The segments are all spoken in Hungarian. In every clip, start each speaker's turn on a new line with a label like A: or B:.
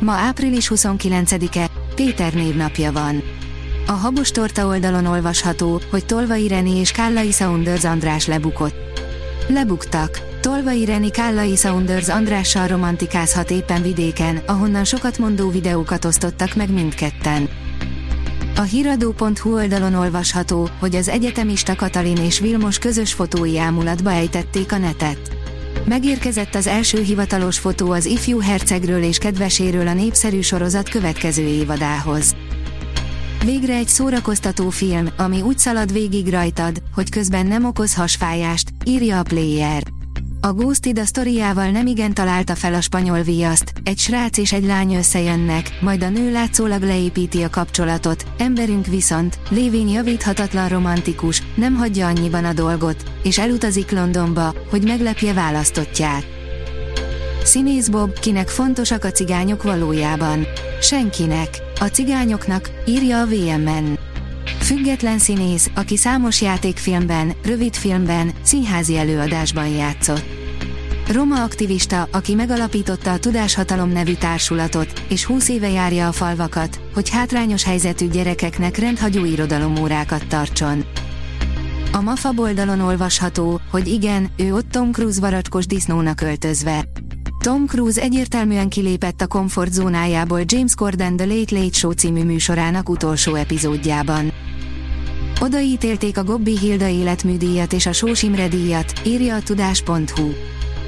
A: Ma április 29-e, Péter névnapja van. A Habos Torta oldalon olvasható, hogy Tolvai Reni és Kállai Saunders András lebukott. Lebuktak. Tolvai Reni Kállai Saunders Andrással romantikázhat éppen vidéken, ahonnan sokat mondó videókat osztottak meg mindketten. A hiradó.hu oldalon olvasható, hogy az egyetemista Katalin és Vilmos közös fotói ámulatba ejtették a netet. Megérkezett az első hivatalos fotó az ifjú hercegről és kedveséről a népszerű sorozat következő évadához. Végre egy szórakoztató film, ami úgy szalad végig rajtad, hogy közben nem okoz hasfájást, írja a Player. A Ghosted a sztoriával nemigen találta fel a spanyol viaszt, egy srác és egy lány összejönnek, majd a nő látszólag leépíti a kapcsolatot, emberünk viszont, lévén javíthatatlan romantikus, nem hagyja annyiban a dolgot, és elutazik Londonba, hogy meglepje választottját. Színész Bob, kinek fontosak a cigányok valójában? Senkinek. A cigányoknak, írja a VMN. Független színész, aki számos játékfilmben, rövidfilmben, színházi előadásban játszott. Roma aktivista, aki megalapította a Tudáshatalom nevű társulatot, és 20 éve járja a falvakat, hogy hátrányos helyzetű gyerekeknek rendhagyó irodalomórákat tartson. A MAFA oldalon olvasható, hogy igen, ő ott Tom Cruise varacskos disznónak öltözve. Tom Cruise egyértelműen kilépett a komfortzónájából James Corden The Late Late Show című műsorának utolsó epizódjában. Odaítélték a Gobbi Hilda életműdíjat és a Sós Imre díjat, írja a tudás.hu.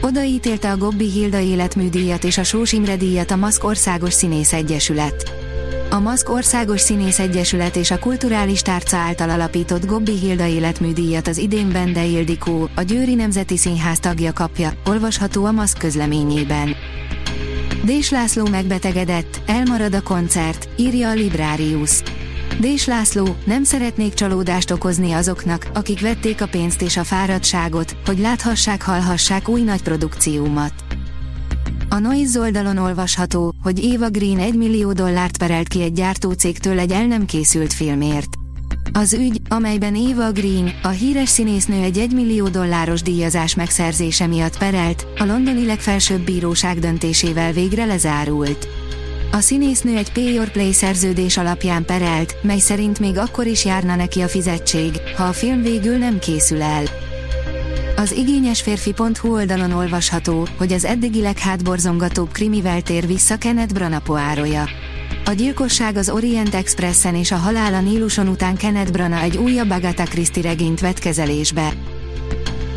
A: Odaítélte a Gobbi Hilda életműdíjat és a Sós Imre díjat a Maszk Országos Színész Egyesület. A Maszk Országos Színész Egyesület és a Kulturális Tárca által alapított Gobbi Hilda életműdíjat az idén Bende Ildikó, a Győri Nemzeti Színház tagja kapja, olvasható a Maszk közleményében. Dés László megbetegedett, elmarad a koncert, írja a Librarius. Dés László, nem szeretnék csalódást okozni azoknak, akik vették a pénzt és a fáradtságot, hogy láthassák, hallhassák új nagy produkciómat. A Noise oldalon olvasható, hogy Eva Green 1 millió dollárt perelt ki egy gyártócégtől egy el nem készült filmért. Az ügy, amelyben Eva Green, a híres színésznő egy 1 millió dolláros díjazás megszerzése miatt perelt, a londoni legfelsőbb bíróság döntésével végre lezárult. A színésznő egy Pay Your Play szerződés alapján perelt, mely szerint még akkor is járna neki a fizetség, ha a film végül nem készül el. Az igényesférfi.hu oldalon olvasható, hogy az eddigi leghátborzongatóbb krimivel tér vissza Kenneth Branagh poároja. A gyilkosság az Orient Expressen és a halál a Níluson után Kenneth Branagh egy újabb Agatha Christie regényt vett kezelésbe.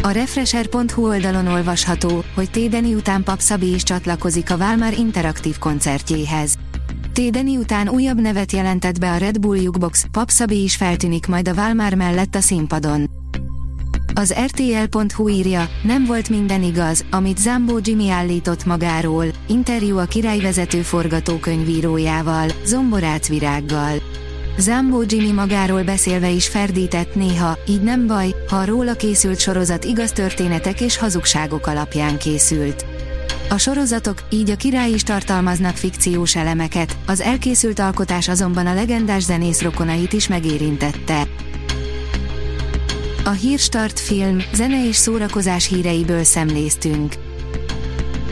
A: A Refresher.hu oldalon olvasható, hogy Tédeni után Pap Szabi is csatlakozik a Válmár interaktív koncertjéhez. Tédeni után újabb nevet jelentett be a Red Bull Jukebox, Pap Szabi is feltűnik majd a Válmár mellett a színpadon. Az RTL.hu írja, nem volt minden igaz, amit Zambó Jimmy állított magáról, interjú a királyvezető forgatókönyvírójával, Zomborác Virággal. Zambó Jimmy magáról beszélve is ferdített néha, így nem baj, ha a róla készült sorozat igaz történetek és hazugságok alapján készült. A sorozatok, így a király is tartalmaznak fikciós elemeket, az elkészült alkotás azonban a legendás zenész rokonait is megérintette. A Hírstart film, zene és szórakozás híreiből szemléztünk.